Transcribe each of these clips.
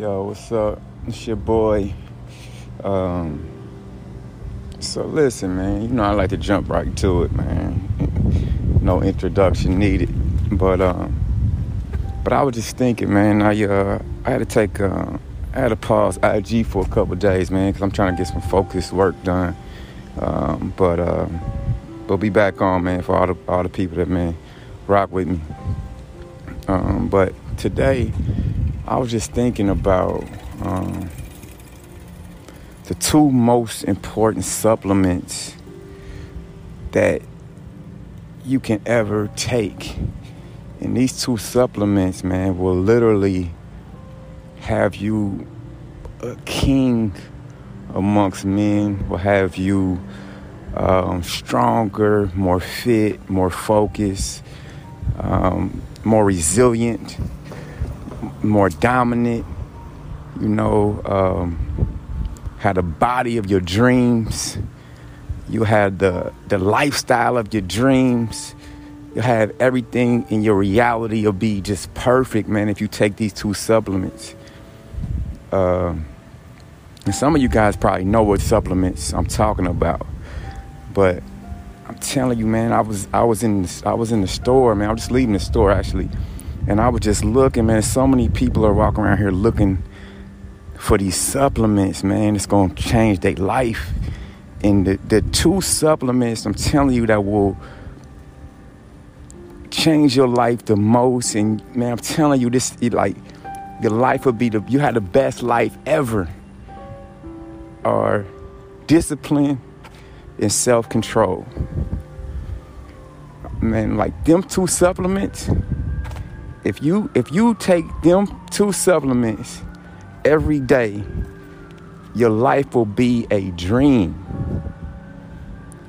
Yo, what's up? It's your boy. Um, so listen, man. You know I like to jump right to it, man. No introduction needed. But um, but I was just thinking, man. I uh, I had to take uh, I had to pause IG for a couple days, man, because I'm trying to get some focused work done. Um, but uh, but be back on, man, for all the all the people that man rock with me. Um, but today, I was just thinking about um, the two most important supplements that you can ever take. And these two supplements, man, will literally have you a king amongst men, will have you um, stronger, more fit, more focused, um, more resilient, more dominant, you know, um, had the body of your dreams. You had the, the lifestyle of your dreams. You have everything in your reality. You'll be just perfect, man, if you take these two supplements. Uh, and some of you guys probably know what supplements I'm talking about, but I'm telling you, man, I was I was in I was in the store, man. I was just leaving the store actually, and I was just looking, man. So many people are walking around here looking for these supplements, man. It's gonna change their life. And the, the two supplements I'm telling you that will change your life the most. And man, I'm telling you, this it, like your life will be the you had the best life ever. Are discipline and self-control. Man, like them two supplements, if you if you take them two supplements every day, your life will be a dream.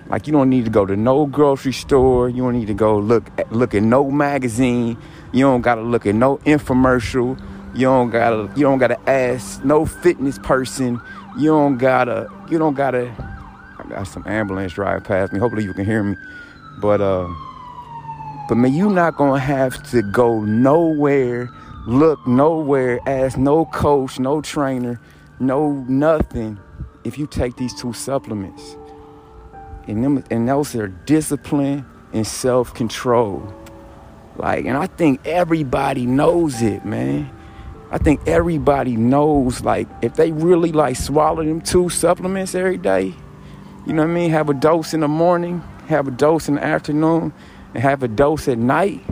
Like you don't need to go to no grocery store. You don't need to go look at, look at no magazine. You don't gotta look at no infomercial. You don't gotta you don't gotta ask no fitness person. You don't gotta you don't gotta. I got some ambulance driving past me. Hopefully you can hear me. But uh, but man, you not gonna have to go nowhere look nowhere, ask no coach, no trainer, no nothing if you take these two supplements. And them and those are discipline and self-control. Like, and I think everybody knows it, man. I think everybody knows, like, if they really like swallow them two supplements every day, you know what I mean? Have a dose in the morning, have a dose in the afternoon, and have a dose at night.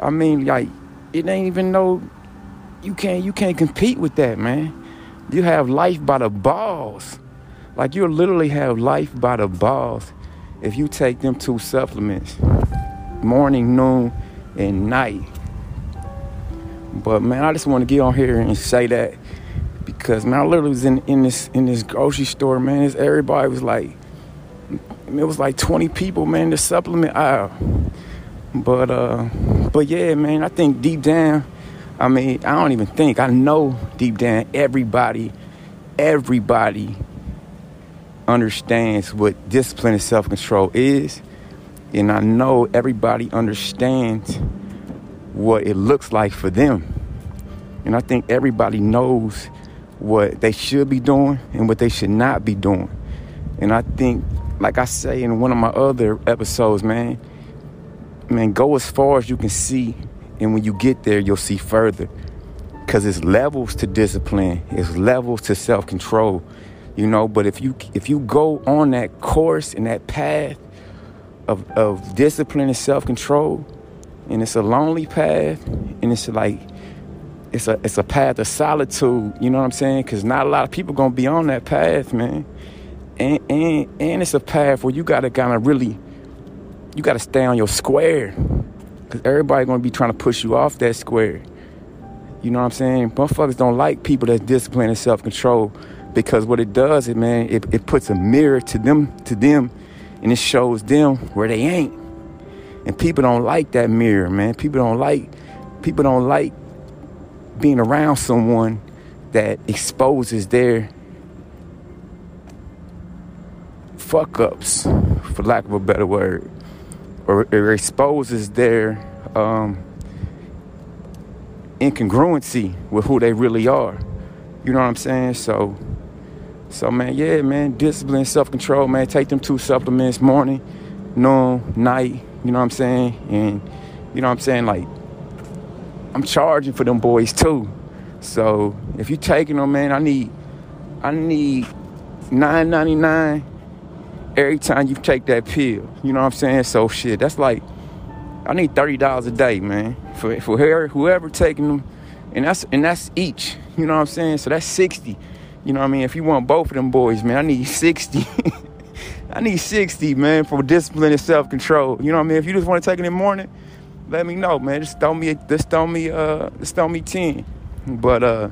I mean, like, it ain't even no you can't you can't compete with that, man. You have life by the balls. Like you literally have life by the balls if you take them two supplements. Morning, noon, and night. But man, I just want to get on here and say that because man, I literally was in, in this in this grocery store, man. This, everybody was like it was like 20 people, man, the supplement aisle. But uh, but yeah, man, I think deep down, I mean, I don't even think I know deep down everybody, everybody understands what discipline and self control is, and I know everybody understands what it looks like for them, and I think everybody knows what they should be doing and what they should not be doing, and I think, like I say in one of my other episodes, man man, go as far as you can see. And when you get there, you'll see further. Because it's levels to discipline, it's levels to self control, you know. But if you if you go on that course and that path of, of discipline and self control, and it's a lonely path, and it's like it's a it's a path of solitude, you know what I'm saying? Because not a lot of people gonna be on that path, man. And and and it's a path where you gotta kind of really you got to stay on your square because everybody to be trying to push you off that square. You know what I'm saying? Motherfuckers don't like people that's disciplined and self-control because what it does it man, it, it puts a mirror to them, to them, and it shows them where they ain't. And people don't like that mirror, man. People don't like, people don't like being around someone that exposes their fuck ups, for lack of a better word or, or exposes their um, incongruency with who they really are. You know what I'm saying? So, so man, yeah, man, discipline, self-control, man. Take them two supplements, morning, noon, night. You know what I'm saying? And you know what I'm saying? Like, I'm charging for them boys too. So if you taking them, man, I need, I need 9.99 every time you take that pill. You know what I'm saying? So shit, that's like I need thirty dollars a day, man, for for whoever, whoever taking them, and that's and that's each. You know what I'm saying? So that's sixty. You know what I mean? If you want both of them boys, man, I need sixty. I need sixty, man, for discipline and self control. You know what I mean? If you just want to take it in the morning, let me know, man. Just throw me, just throw me, uh, just throw me ten. But uh,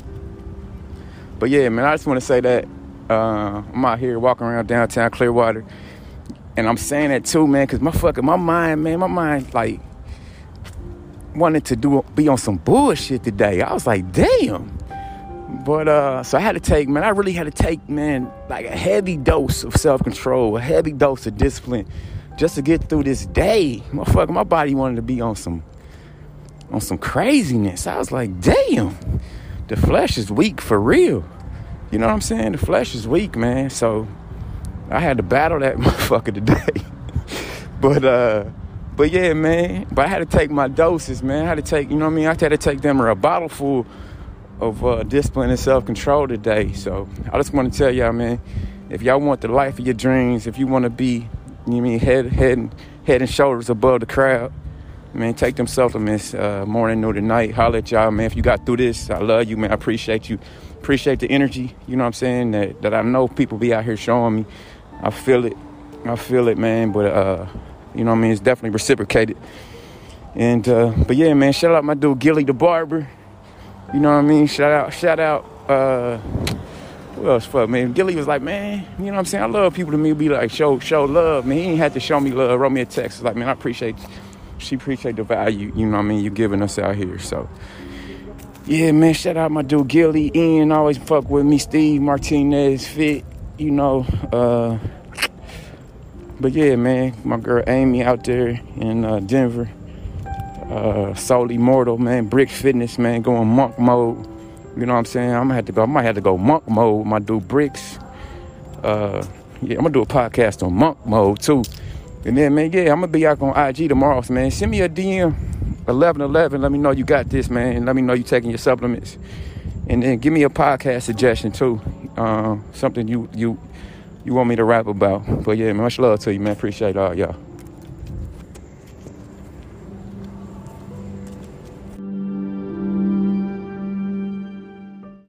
but yeah, man, I just want to say that uh, I'm out here walking around downtown Clearwater and I'm saying that too, man, because my fucking my mind, man, my mind like wanted to do be on some bullshit today. I was like, damn. But uh, so I had to take, man, I really had to take, man, like a heavy dose of self-control, a heavy dose of discipline, just to get through this day. Motherfucker, my body wanted to be on some on some craziness. I was like, damn, the flesh is weak for real. You know what I'm saying? The flesh is weak, man. So I had to battle that motherfucker today. but uh but yeah, man. But I had to take my doses, man. I had to take, you know what I mean? I had to take them or a bottle full of uh, discipline and self-control today. So I just want to tell y'all, man, if y'all want the life of your dreams, if you want to be, you know I mean, head head head and shoulders above the crowd, man, take them supplements uh, morning, noon, night. Holler at y'all, man. If you got through this, I love you, man. I appreciate you. Appreciate the energy. You know what I'm saying? That that I know people be out here showing me. I feel it. I feel it, man. But uh, you know what I mean? It's definitely reciprocated. And uh, but yeah, man, shout out my dude Gilly the barber. You know what I mean? Shout out, shout out, uh who else fuck man? Gilly was like, man, you know what I'm saying? I love people to me be like show show love. Man, he ain't had to show me love, wrote me a text. Like, man, I appreciate she appreciate the value, you know what I mean, you giving us out here. So yeah, man, shout out my dude Gilly, Ian always fuck with me, Steve Martinez, Fit, you know, uh, but yeah, man, my girl Amy out there in uh, Denver, uh, Soul Immortal, man, Brick Fitness, man, going monk mode. You know what I'm saying? I'm gonna have to go. I might have to go monk mode. My dude Bricks. Uh, yeah, I'm gonna do a podcast on monk mode too. And then, man, yeah, I'm gonna be out on IG tomorrow, man. Send me a DM, 1111. Let me know you got this, man. And let me know you taking your supplements. And then give me a podcast suggestion too. Um, something you you you want me to rap about. But yeah, much love to you, man. Appreciate all y'all.